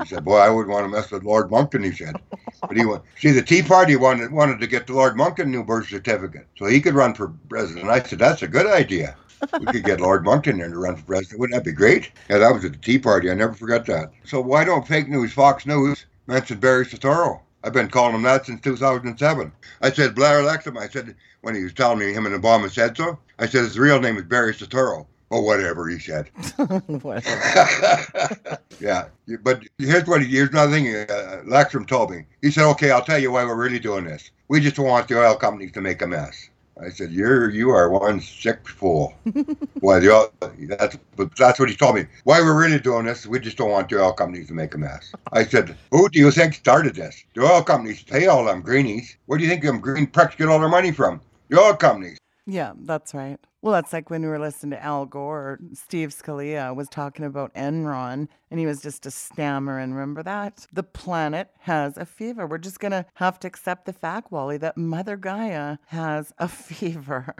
he said, "Boy, I wouldn't want to mess with Lord Monckton." He said, but he went. See, the Tea Party wanted wanted to get the Lord Monckton new birth certificate so he could run for president. I said, "That's a good idea." we could get Lord Monckton there to run for president. Wouldn't that be great? Yeah, that was at the Tea Party. I never forgot that. So why don't fake news, Fox News, mention Barry Soetoro? I've been calling him that since 2007. I said, Blair Lekstrom, I said, when he was telling me him and Obama said so, I said, his real name is Barry Soetoro. Or whatever, he said. *laughs* *laughs* yeah, but here's what he, here's another thing uh, Lekstrom told me. He said, okay, I'll tell you why we're really doing this. We just want the oil companies to make a mess. I said, "You're you are one sick fool." *laughs* well, the, that's but that's what he told me. Why we're really doing this? We just don't want the oil companies to make a mess. I said, "Who do you think started this? The oil companies pay all them greenies. Where do you think them green pricks get all their money from? The oil companies." Yeah, that's right. Well, that's like when we were listening to Al Gore, Steve Scalia was talking about Enron, and he was just a stammer. And remember that? The planet has a fever. We're just going to have to accept the fact, Wally, that Mother Gaia has a *laughs* fever.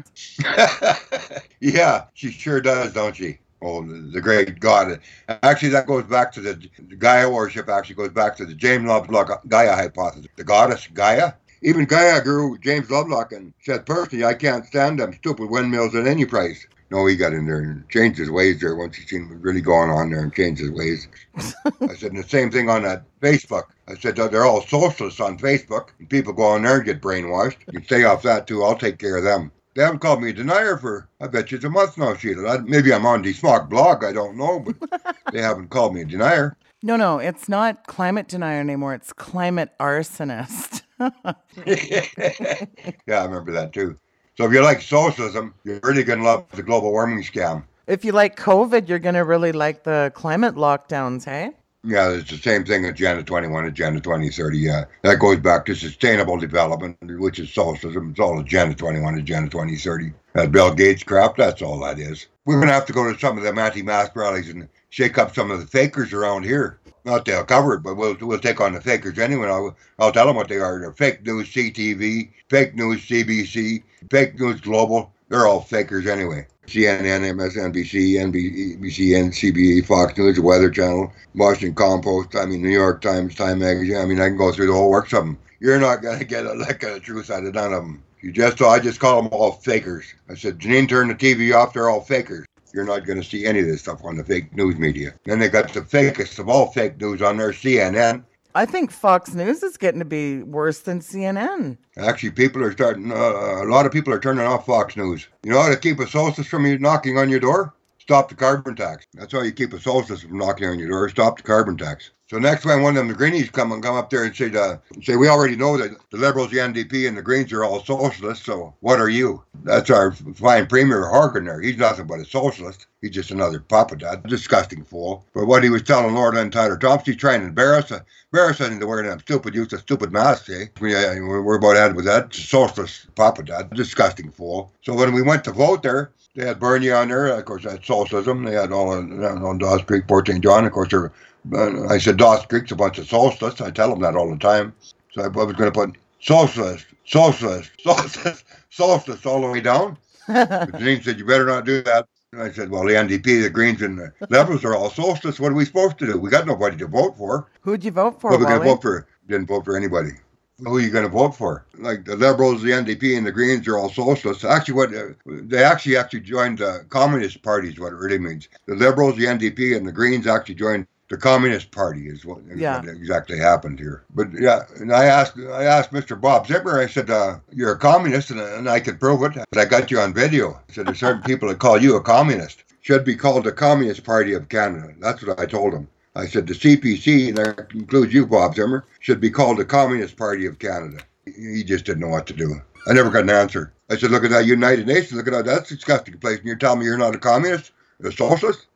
*laughs* yeah, she sure does, don't she? Oh, the, great God. Actually, that goes back to the, the Gaia worship, actually goes back to the James Lovelock Gaia hypothesis. The goddess Gaia even Gaia grew James Lovelock and said personally, I can't stand them stupid windmills at any price. No, he got in there and changed his ways there once he seen what really going on there and changed his ways. I said, and the same thing on that Facebook. I said, they're all socialists on Facebook, and people go on there and get brainwashed. You stay off that too. I'll take care of them. They haven't called me a denier for, I bet you it's a month now, Sheila. maybe I'm on the Smog blog. I don't know, but *laughs* they haven't called me a denier. No, no, it's not climate denier anymore. It's climate arsonist. *laughs* yeah, I remember that too. So if you like socialism, you're really going to love the global warming scam. If you like COVID, you're going to really like the climate lockdowns, hey? Yeah, it's the same thing, Agenda 21, Agenda 2030. Yeah, uh, that goes back to sustainable development, which is socialism. It's all Agenda 21, Agenda 2030. That uh, Bill Gates crap, that's all that is. We're going to have to go to some of the anti-mask rallies and shake up some of the fakers around here not they'll cover it, but we'll we'll take on the fakers anyway. I'll, I'll tell them what they are. They're fake news CTV, fake news CBC, fake news global. They're all fakers anyway. CNN, MSNBC, NBC, NCBE, Fox News, Weather Channel, Washington Compost, I mean, New York Times, Time Magazine. I mean, I can go through the whole works of them. You're not to get a lick of the truth out of none of them. You just, I just call them all fakers. I said, Janine, turn the TV off. They're all fakers you're not going to see any of this stuff on the fake news media. Then they got the fakest of all fake news on their CNN. I think Fox News is getting to be worse than CNN. Actually, people are starting, uh, a lot of people are turning off Fox News. You know how to keep a solstice from you knocking on your door? Stop the carbon tax. That's how you keep a solstice from knocking on your door. Stop the carbon tax. So next time one of them the Greenies come and come up there and say, uh, say we already know that the Liberals, the NDP, and the Greens are all socialists. So what are you? That's our fine Premier Horgan there. He's nothing but a socialist. He's just another puppet, a disgusting fool. But what he was telling Lord and Tyler Thompson, he's trying to embarrass. Embarrass us into wearing them stupid, use of stupid masks, eh? We, uh, we're about ahead with that. Socialist puppet, that disgusting fool. So when we went to vote there, they had Bernier on there. Of course, that's socialism. They had all on Dawson Creek, Fort St. John. Of course, they're I said Dawson Creek's a bunch of socialists. I tell them that all the time. So I was going to put socialist, socialist, *laughs* socialist, socialist all the way down. *laughs* but Janine said, you better not do that. And I said, well, the NDP, the Greens, and the *laughs* Liberals are all socialists. What are we supposed to do? We got nobody to vote for. Who'd you vote for? Well, we going to vote for. Didn't vote for anybody. Who are you going to vote for? Like the Liberals, the NDP, and the Greens are all socialists. Actually, what uh, they actually actually joined the Communist Party is what it really means. The Liberals, the NDP, and the Greens actually joined the Communist Party is what, yeah. what, exactly happened here. But yeah, and I asked I asked Mr. Bob Zimmer. I said, uh, "You're a communist," and, and I could prove it. But I got you on video. I said, "There's certain people that call you a communist." should be called the Communist Party of Canada. That's what I told him. I said the CPC, and that includes you, Bob Zimmer, should be called the Communist Party of Canada. He just didn't know what to do. I never got an answer. I said, look at that United Nations. Look at that. That's disgusting place. And you're telling me you're not a communist, a socialist?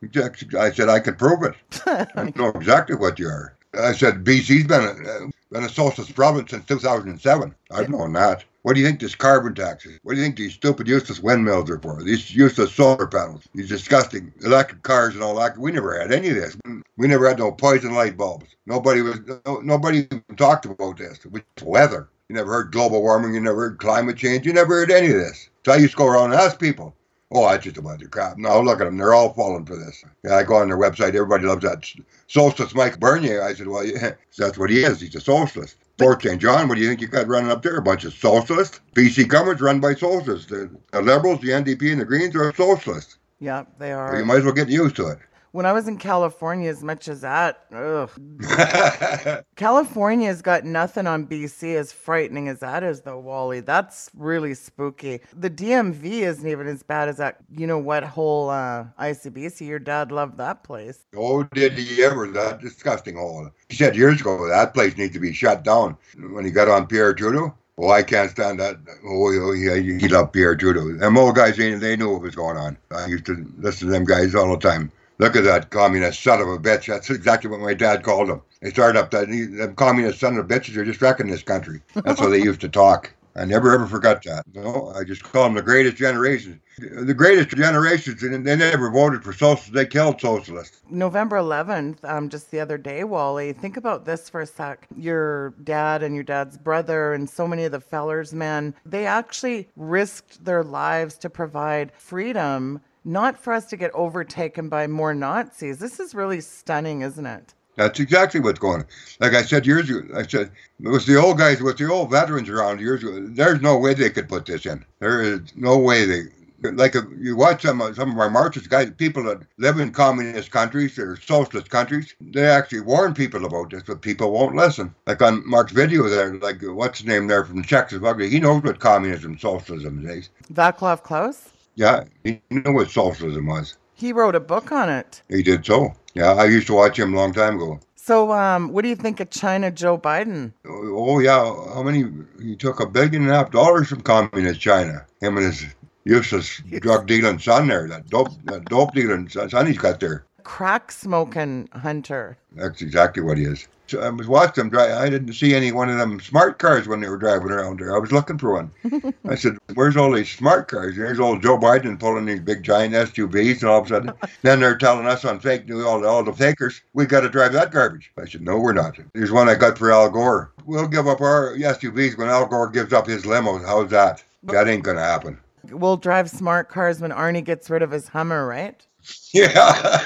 I said, I can prove it. *laughs* I know exactly what you are. I said, BC's been a, uh, been a socialist province since 2007. I've known that. What do you think this carbon tax is? What do you think these stupid useless windmills are for? These useless solar panels, these disgusting electric cars and all that. We never had any of this. Mm, we never had no poison light bulbs. Nobody was no, nobody even talked about this. It weather. You never heard global warming. You never heard climate change. You never heard any of this. So I used to go around and ask people. Oh, that's just a bunch of crap. No, look at them. They're all falling for this. Yeah, I go on their website. Everybody loves that socialist Mike Bernier. I said, well, yeah, *laughs* that's what he is. He's a socialist. Fort St. John, what do you think you got running up there? A bunch of socialists. BC government's run by socialists. The, the Liberals, the NDP, and the Greens are socialists. Yeah, they are. So you might as well get used to it. When I was in California, as much as that, ugh. *laughs* California's got nothing on BC as frightening as that is, though, Wally. That's really spooky. The DMV isn't even as bad as that, you know what, whole uh, ICBC. Your dad loved that place. Oh, did he ever? That disgusting hole. He said years ago that place needs to be shut down when he got on Pierre Trudeau. Oh, I can't stand that. Oh, he, he loved Pierre Trudeau. Them old guys, they, they knew what was going on. I used to listen to them guys all the time. Look at that communist son of a bitch. That's exactly what my dad called him. They started up that them communist son of bitches are just wrecking this country. That's how they *laughs* used to talk. I never ever forgot that. No, I just call them the greatest generation. The greatest generations, and they never voted for socialists. They killed socialists. November 11th, um, just the other day, Wally. Think about this for a sec. Your dad and your dad's brother, and so many of the fellers men, they actually risked their lives to provide freedom not for us to get overtaken by more Nazis. This is really stunning, isn't it? That's exactly what's going on. Like I said years ago, I said, with the old guys, with the old veterans around years ago, there's no way they could put this in. There is no way they. Like if you watch some some of our marches, guys, people that live in communist countries or socialist countries, they actually warn people about this, but people won't listen. Like on Mark's video there, like what's his name there from Czechoslovakia, he knows what communism, socialism is. Vaclav Klaus. Yeah, he knew what socialism was. He wrote a book on it. He did so. Yeah, I used to watch him a long time ago. So, um, what do you think of China, Joe Biden? Oh, yeah. How many? He took a billion and a half dollars from communist China. Him and his useless drug dealing son there, that dope, that dope dealing son he's got there. Crack smoking hunter. That's exactly what he is. I was watching them drive. I didn't see any one of them smart cars when they were driving around there. I was looking for one. *laughs* I said, "Where's all these smart cars?" There's old Joe Biden pulling these big giant SUVs, and all of a sudden, *laughs* then they're telling us on fake news, all, all the fakers, we got to drive that garbage. I said, "No, we're not." Here's one I got for Al Gore. We'll give up our SUVs when Al Gore gives up his limos. How's that? That ain't gonna happen. We'll drive smart cars when Arnie gets rid of his Hummer, right? *laughs* Yeah,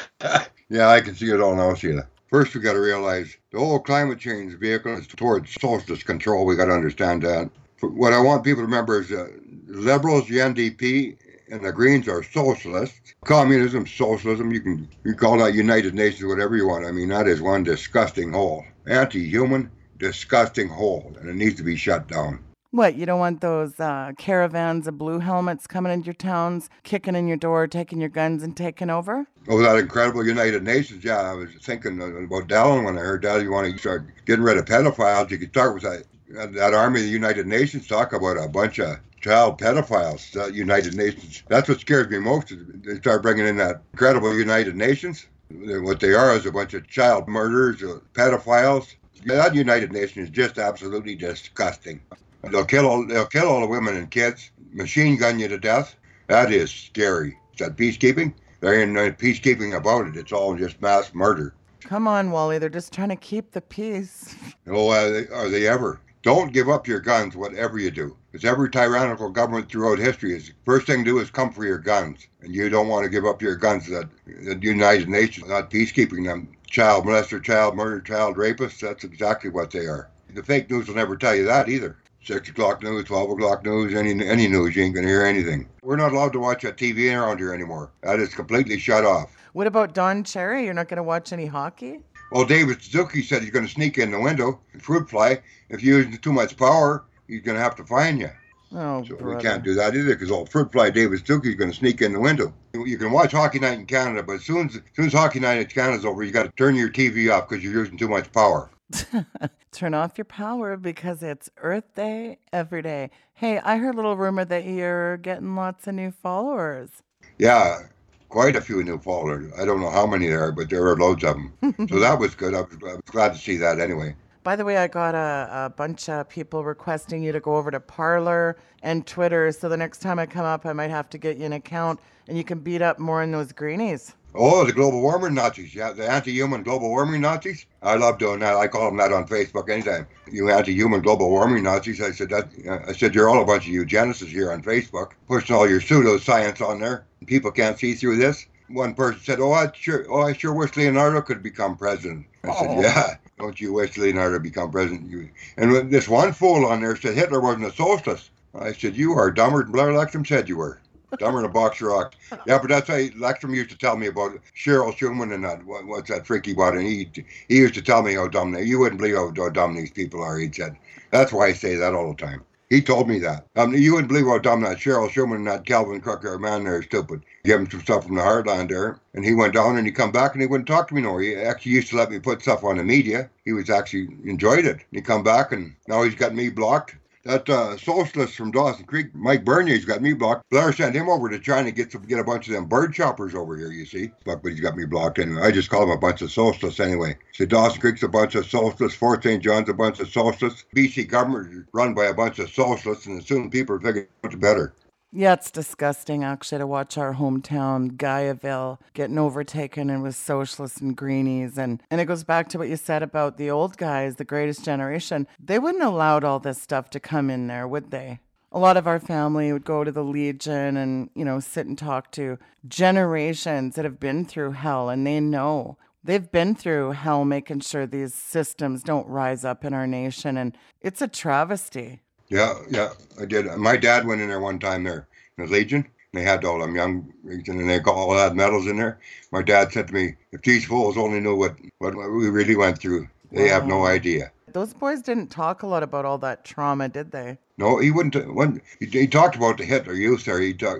yeah, I can see it all now, Sheila. First, we got to realize the whole climate change vehicle is towards socialist control. We got to understand that. What I want people to remember is that liberals, the NDP, and the Greens are socialists. Communism, socialism, you can you call that United Nations, whatever you want. I mean, that is one disgusting hole. Anti-human, disgusting hole, and it needs to be shut down. What, you don't want those uh, caravans of blue helmets coming into your towns, kicking in your door, taking your guns, and taking over? Oh, that incredible United Nations. Yeah, I was thinking about Dallin when I heard that. You want to start getting rid of pedophiles, you could start with that, that Army of the United Nations, talk about a bunch of child pedophiles, the United Nations. That's what scares me most. They start bringing in that incredible United Nations. What they are is a bunch of child murderers, uh, pedophiles. That United Nations is just absolutely disgusting. They'll kill all they'll kill all the women and kids, machine gun you to death. That is scary. Is that peacekeeping? There ain't no peacekeeping about it. It's all just mass murder. Come on, Wally. They're just trying to keep the peace. *laughs* Oh, are they, are they ever? Don't give up your guns, whatever you do. Because every tyrannical government throughout history is first thing to do is come for your guns, and you don't want to give up your guns to that the United Nations, not peacekeeping them. Child molester, child murder, child rapists. That's exactly what they are. The fake news will never tell you that either six o'clock news, twelve o'clock news, any any news, you ain't gonna hear anything. We're not allowed to watch a TV around here anymore. That is completely shut off. What about Don Cherry? You're not gonna watch any hockey? Well, David Suzuki said he's gonna sneak in the window and fruit fly. If you use too much power, he's gonna have to fine you. Oh, So brother. we can't do that either because old fruit fly David Suzuki's going to sneak in the window. You can watch Hockey Night in Canada, but as soon as, as, soon as Hockey Night in Canada's over, you got to turn your TV off because you're using too much power. *laughs* Turn off your power because it's Earth Day every day. Hey, I heard a little rumor that you're getting lots of new followers. Yeah, quite a few new followers. I don't know how many there are, but there are loads of them. so *laughs* that was good. I was, I was glad to see that anyway. By the way, I got a, a bunch of people requesting you to go over to Parler and Twitter. So the next time I come up, I might have to get you an account and you can beat up more in those greenies. Oh, the global warming Nazis. Yeah, the anti-human global warming Nazis. I love doing that. I call them that on Facebook anytime. You anti-human global warming Nazis. I said that. I said you're all a bunch of eugenicists here on Facebook, pushing all your pseudoscience on there. People can't see through this. One person said, "Oh, I sure, oh, I sure wish Leonardo could become president." I Oh. said, "Yeah, don't you wish Leonardo become president?" You and this one fool on there said Hitler wasn't a socialist. I said, "You are dumber than Blair Lekstrom said you were." Dumber than a box of rocks. Yeah, but that's how Lekstrom used to tell me about Cheryl Schumann and that. What, what's that freaky about? And he he used to tell me how dumb they. You wouldn't believe how, how dumb these people are. He said. That's why I say that all the time. He told me that. Um, you wouldn't believe how dumb that Cheryl Schumann and that Calvin are. Man, they're stupid. Give him some stuff from the Heartland there, and he went down and he come back and he wouldn't talk to me no. He actually used to let me put stuff on the media. He was actually enjoyed it. And He come back and now he's got me blocked. That uh, socialist from Dawson Creek, Mike Bernier's got me blocked. Blair sent him over to China to get some, get a bunch of them bird choppers over here. You see, but, but he's got me blocked anyway. I just call him a bunch of socialists anyway. So Dawson Creek's a bunch of socialists. Fort St. John's a bunch of socialists. BC government run by a bunch of socialists, and soon people are figuring out better. Yeah, it's disgusting actually to watch our hometown, Gaiaville, getting overtaken and with socialists and greenies. And, and it goes back to what you said about the old guys, the greatest generation. They wouldn't have allowed all this stuff to come in there, would they? A lot of our family would go to the Legion and, you know, sit and talk to generations that have been through hell and they know. They've been through hell making sure these systems don't rise up in our nation. And it's a travesty. Yeah, yeah, I did. My dad went in there one time there in the Legion. And they had all them young Legion, and they got all had medals in there. My dad said to me, "If these fools only knew what what we really went through, they have no idea." Those boys didn't talk a lot about all that trauma, did they? No, he wouldn't. When he, he talked about the Hitler Youth there, he talk,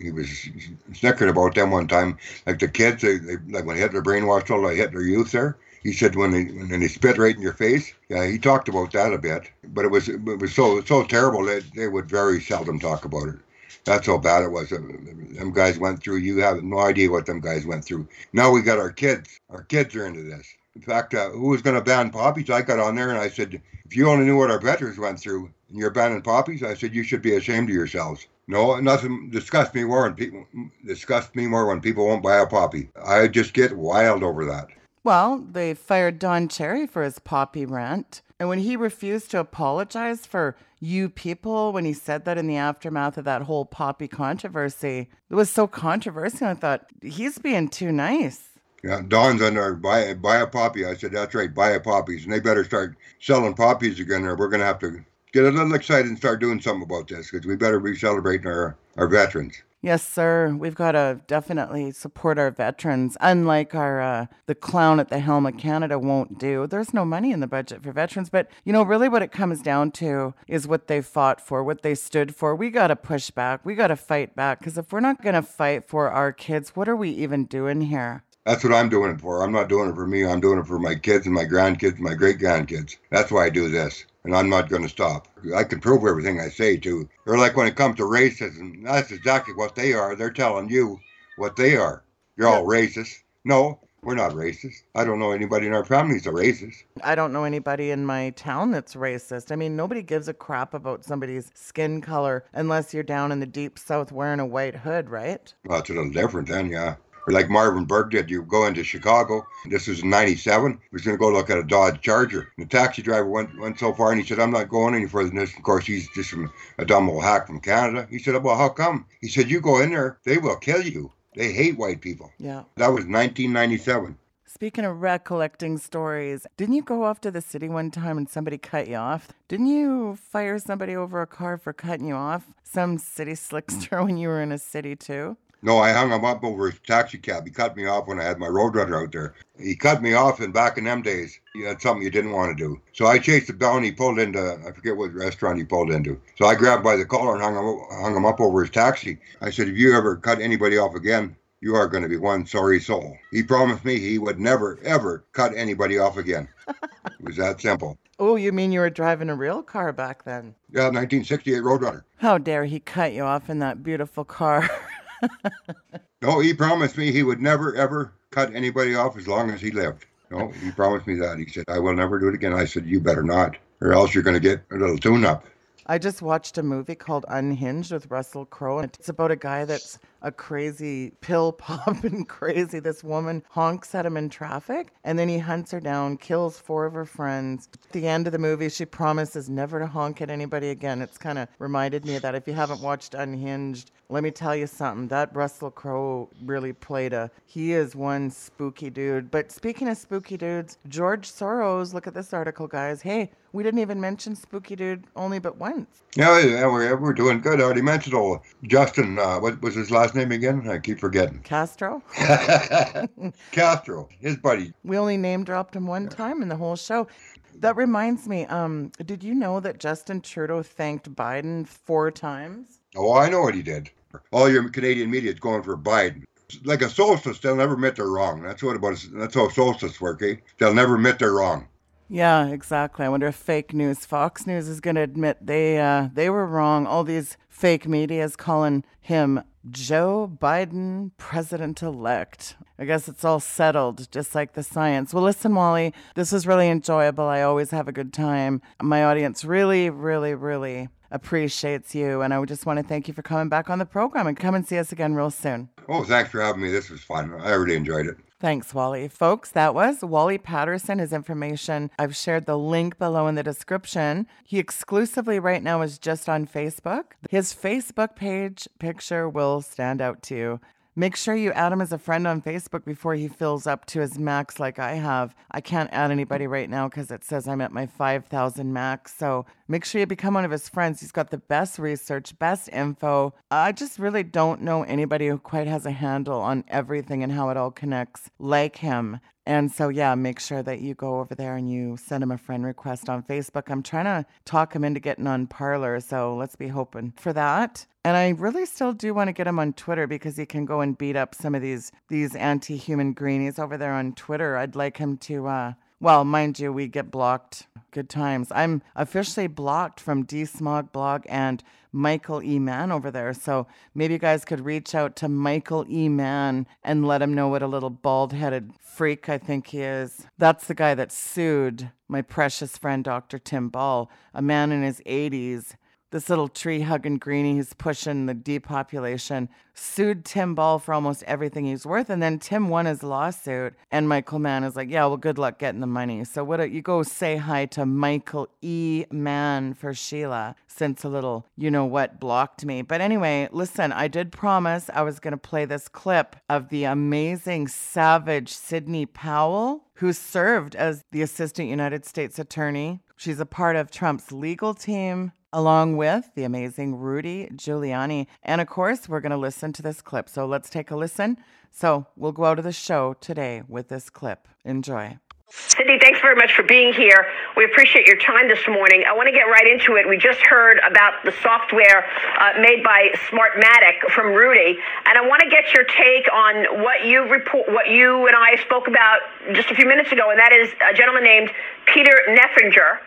he was snickering about them one time, like the kids, they, they, like when Hitler brainwashed all the Hitler Youth there. He said when they when they spit right in your face. Yeah, he talked about that a bit, but it was it was so so terrible that they would very seldom talk about it. That's how bad it was. Them guys went through. You have no idea what them guys went through. Now we got our kids. Our kids are into this. In fact, uh, who was going to ban poppies? I got on there and I said, if you only knew what our veterans went through, and you're banning poppies, I said you should be ashamed of yourselves. No, nothing disgusts me more when people disgusts me more when people won't buy a poppy. I just get wild over that. Well, they fired Don Cherry for his poppy rant. And when he refused to apologize for you people, when he said that in the aftermath of that whole poppy controversy, it was so controversial. I thought, he's being too nice. Yeah, Don's on there, buy, buy a poppy. I said, that's right, buy a poppies. And they better start selling poppies again, or we're going to have to get a little excited and start doing something about this because we better be celebrating our, our veterans. Yes, sir. We've got to definitely support our veterans. Unlike our uh, the clown at the helm of Canada won't do. There's no money in the budget for veterans, but you know, really, what it comes down to is what they fought for, what they stood for. We got to push back. We got to fight back because if we're not going to fight for our kids, what are we even doing here? That's what I'm doing it for. I'm not doing it for me. I'm doing it for my kids and my grandkids and my great grandkids. That's why I do this. And I'm not going to stop. I can prove everything I say, too. They're like when it comes to racism, that's exactly what they are. They're telling you what they are. You're all racist. No, we're not racist. I don't know anybody in our families a racist. I don't know anybody in my town that's racist. I mean, nobody gives a crap about somebody's skin color unless you're down in the deep south wearing a white hood, right? Well, it's a little different then, yeah. Or like Marvin Burke did, you go into Chicago. This was in 97. He was going to go look at a Dodge Charger. And the taxi driver went, went so far and he said, I'm not going any further than this. Of course, he's just from a dumb old hack from Canada. He said, Well, how come? He said, You go in there, they will kill you. They hate white people. Yeah. That was 1997. Speaking of recollecting stories, didn't you go off to the city one time and somebody cut you off? Didn't you fire somebody over a car for cutting you off? Some city *laughs* slickster when you were in a city too? No, I hung him up over his taxi cab. He cut me off when I had my Roadrunner out there. He cut me off, and back in them days, you had something you didn't want to do. So I chased him down. He pulled into, I forget what restaurant he pulled into. So I grabbed by the collar and hung him, hung him up over his taxi. I said, if you ever cut anybody off again, you are going to be one sorry soul. He promised me he would never, ever cut anybody off again. it was that simple. Oh, you mean you were driving a real car back then? Yeah, 1968 Roadrunner. How dare he cut you off in that beautiful car? *laughs* *laughs* no, he promised me he would never, ever cut anybody off as long as he lived. No, he promised me that. He said, I will never do it again. I said, You better not, or else you're going to get a little tune up. I just watched a movie called Unhinged with Russell Crowe. and It's about a guy that's a crazy pill *laughs* popping crazy. This woman honks at him in traffic and then he hunts her down, kills four of her friends. At the end of the movie, she promises never to honk at anybody again. It's kind of reminded me of that. If you haven't watched Unhinged, let me tell you something. That Russell Crowe really played a. He is one spooky dude. But speaking of spooky dudes, George Soros. Look at this article, guys. Hey, we didn't even mention spooky dude only but once. Yeah, we're, we're doing good. I already mentioned old Justin. Uh, what was his last name again? I keep forgetting. Castro. *laughs* *laughs* Castro, his buddy. We only name dropped him one time in the whole show. That reminds me. Um, did you know that Justin Trudeau thanked Biden four times? Oh, I know what he did all your Canadian media is going for Biden. Like a socialist, they'll never admit they're wrong. That's what about that's how socialists work. Eh? They'll never admit they're wrong. Yeah, exactly. I wonder if fake news, Fox News is going to admit they uh, they were wrong. All these fake media is calling him Joe Biden, president elect. I guess it's all settled, just like the science. Well, listen, Wally, this is really enjoyable. I always have a good time. My audience really, really, really appreciates you. And I just want to thank you for coming back on the program and come and see us again real soon. Oh, thanks for having me. This was fun. I really enjoyed it. Thanks, Wally. Folks, that was Wally Patterson. His information, I've shared the link below in the description. He exclusively right now is just on Facebook. His Facebook page picture will stand out to you. Make sure you add him as a friend on Facebook before he fills up to his max like I have. I can't add anybody right now because it says I'm at my 5,000 max. So make sure you become one of his friends. He's got the best research, best info. I just really don't know anybody who quite has a handle on everything and how it all connects like him. And so, yeah, make sure that you go over there and you send him a friend request on Facebook. I'm trying to talk him into getting on Parler, so let's be hoping for that. And I really still do want to get him on Twitter because he can go and beat up some of these these anti-human greenies over there on Twitter. I'd like him to uh well, mind you, we get blocked. Good times. I'm officially blocked from DeSmog blog and Michael E. Mann over there. So maybe you guys could reach out to Michael E. Mann and let him know what a little bald headed freak I think he is. That's the guy that sued my precious friend Dr. Tim Ball, a man in his 80s this little tree hugging greenie who's pushing the depopulation sued Tim Ball for almost everything he's worth. And then Tim won his lawsuit. And Michael Mann is like, yeah, well, good luck getting the money. So what do you go say hi to Michael E. Mann for Sheila since a little, you know what, blocked me. But anyway, listen, I did promise I was going to play this clip of the amazing savage Sidney Powell, who served as the assistant United States attorney. She's a part of Trump's legal team along with the amazing Rudy Giuliani. And of course, we're going to listen to this clip. So let's take a listen. So we'll go out of the show today with this clip. Enjoy. Cindy, thanks very much for being here. We appreciate your time this morning. I want to get right into it. We just heard about the software uh, made by Smartmatic from Rudy, and I want to get your take on what you report, what you and I spoke about just a few minutes ago, and that is a gentleman named Peter Neffenger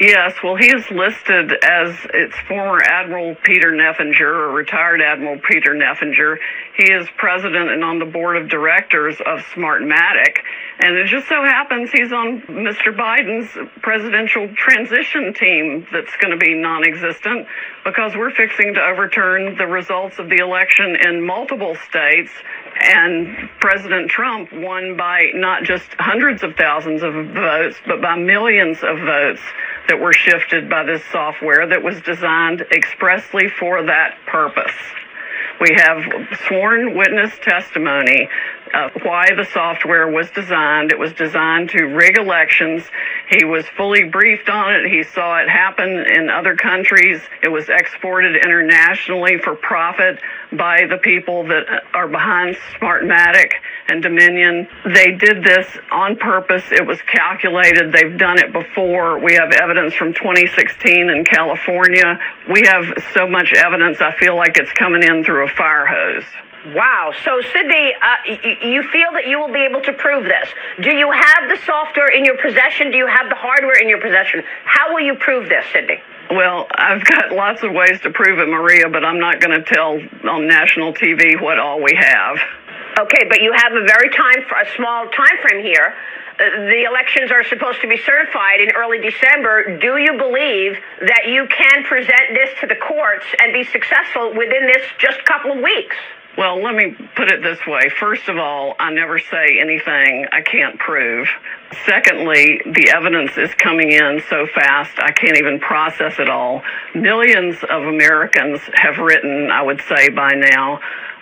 Yes, well, he is listed as its former Admiral Peter Neffenger, or retired Admiral Peter Neffenger. He is president and on the board of directors of Smartmatic. And it just so happens he's on Mr. Biden's presidential transition team that's going to be non existent because we're fixing to overturn the results of the election in multiple states. And President Trump won by not just hundreds of thousands of votes, but by millions of votes that were shifted by this software that was designed expressly for that purpose. We have sworn witness testimony uh, why the software was designed. It was designed to rig elections. He was fully briefed on it. He saw it happen in other countries. It was exported internationally for profit by the people that are behind Smartmatic and Dominion. They did this on purpose. It was calculated. They've done it before. We have evidence from 2016 in California. We have so much evidence, I feel like it's coming in through a fire hose. Wow. So, Sidney, uh, y- you feel that you will be able to prove this. Do you have the software in your possession? Do you have the hardware in your possession? How will you prove this, Sidney? Well, I've got *laughs* lots of ways to prove it, Maria, but I'm not going to tell on national TV what all we have. Okay, but you have a very time, a small time frame here. Uh, the elections are supposed to be certified in early December. Do you believe that you can present this to the courts and be successful within this just couple of weeks? Well, let me put it this way. First of all, I never say anything I can't prove. Secondly, the evidence is coming in so fast, I can't even process it all. Millions of Americans have written, I would say by now,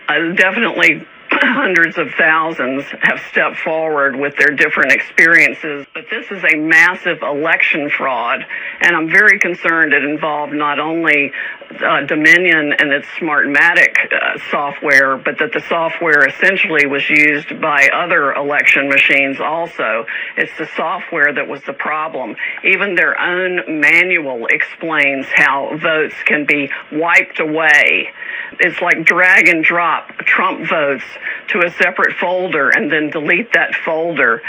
uh, definitely hundreds of thousands have stepped forward with their different experiences. But this is a massive election fraud, and I'm very concerned it involved not only uh, Dominion and its Smartmatic uh, software, but that the software essentially was used by other election machines also. It's the software that was the problem. Even their own manual explains how votes can be wiped away. It's like drag and drop Trump votes to a separate folder and then delete that folder.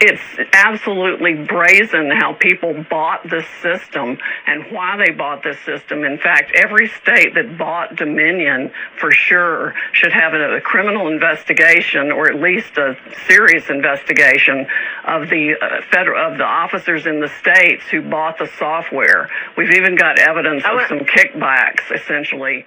It's absolutely brazen how people bought this system and why they bought this system. In fact, every state that bought Dominion for sure should have a, a criminal investigation or at least a serious investigation of the uh, federal of the officers in the states who bought the software. We've even got evidence of some kickbacks essentially